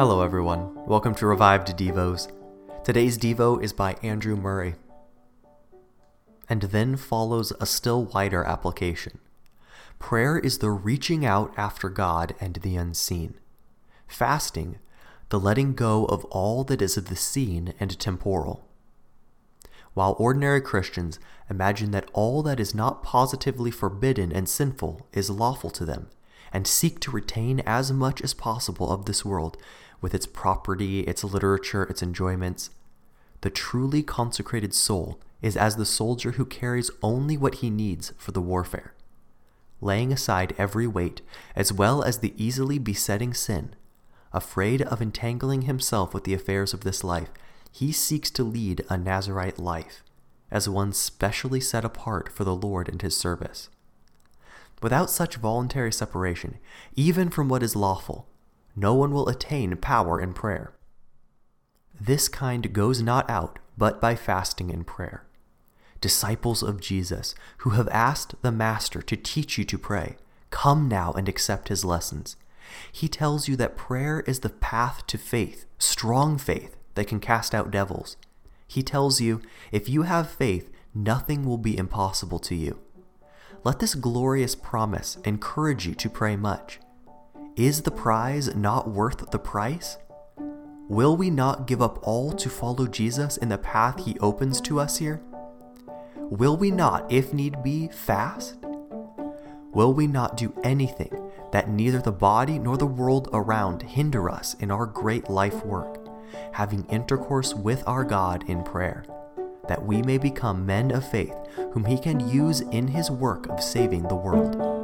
Hello, everyone. Welcome to Revived Devos. Today's Devo is by Andrew Murray. And then follows a still wider application. Prayer is the reaching out after God and the unseen. Fasting, the letting go of all that is of the seen and temporal. While ordinary Christians imagine that all that is not positively forbidden and sinful is lawful to them, and seek to retain as much as possible of this world with its property, its literature, its enjoyments. The truly consecrated soul is as the soldier who carries only what he needs for the warfare. Laying aside every weight, as well as the easily besetting sin, afraid of entangling himself with the affairs of this life, he seeks to lead a Nazarite life, as one specially set apart for the Lord and his service. Without such voluntary separation, even from what is lawful, no one will attain power in prayer. This kind goes not out but by fasting and prayer. Disciples of Jesus, who have asked the Master to teach you to pray, come now and accept his lessons. He tells you that prayer is the path to faith, strong faith that can cast out devils. He tells you, if you have faith, nothing will be impossible to you. Let this glorious promise encourage you to pray much. Is the prize not worth the price? Will we not give up all to follow Jesus in the path he opens to us here? Will we not, if need be, fast? Will we not do anything that neither the body nor the world around hinder us in our great life work, having intercourse with our God in prayer? That we may become men of faith, whom he can use in his work of saving the world.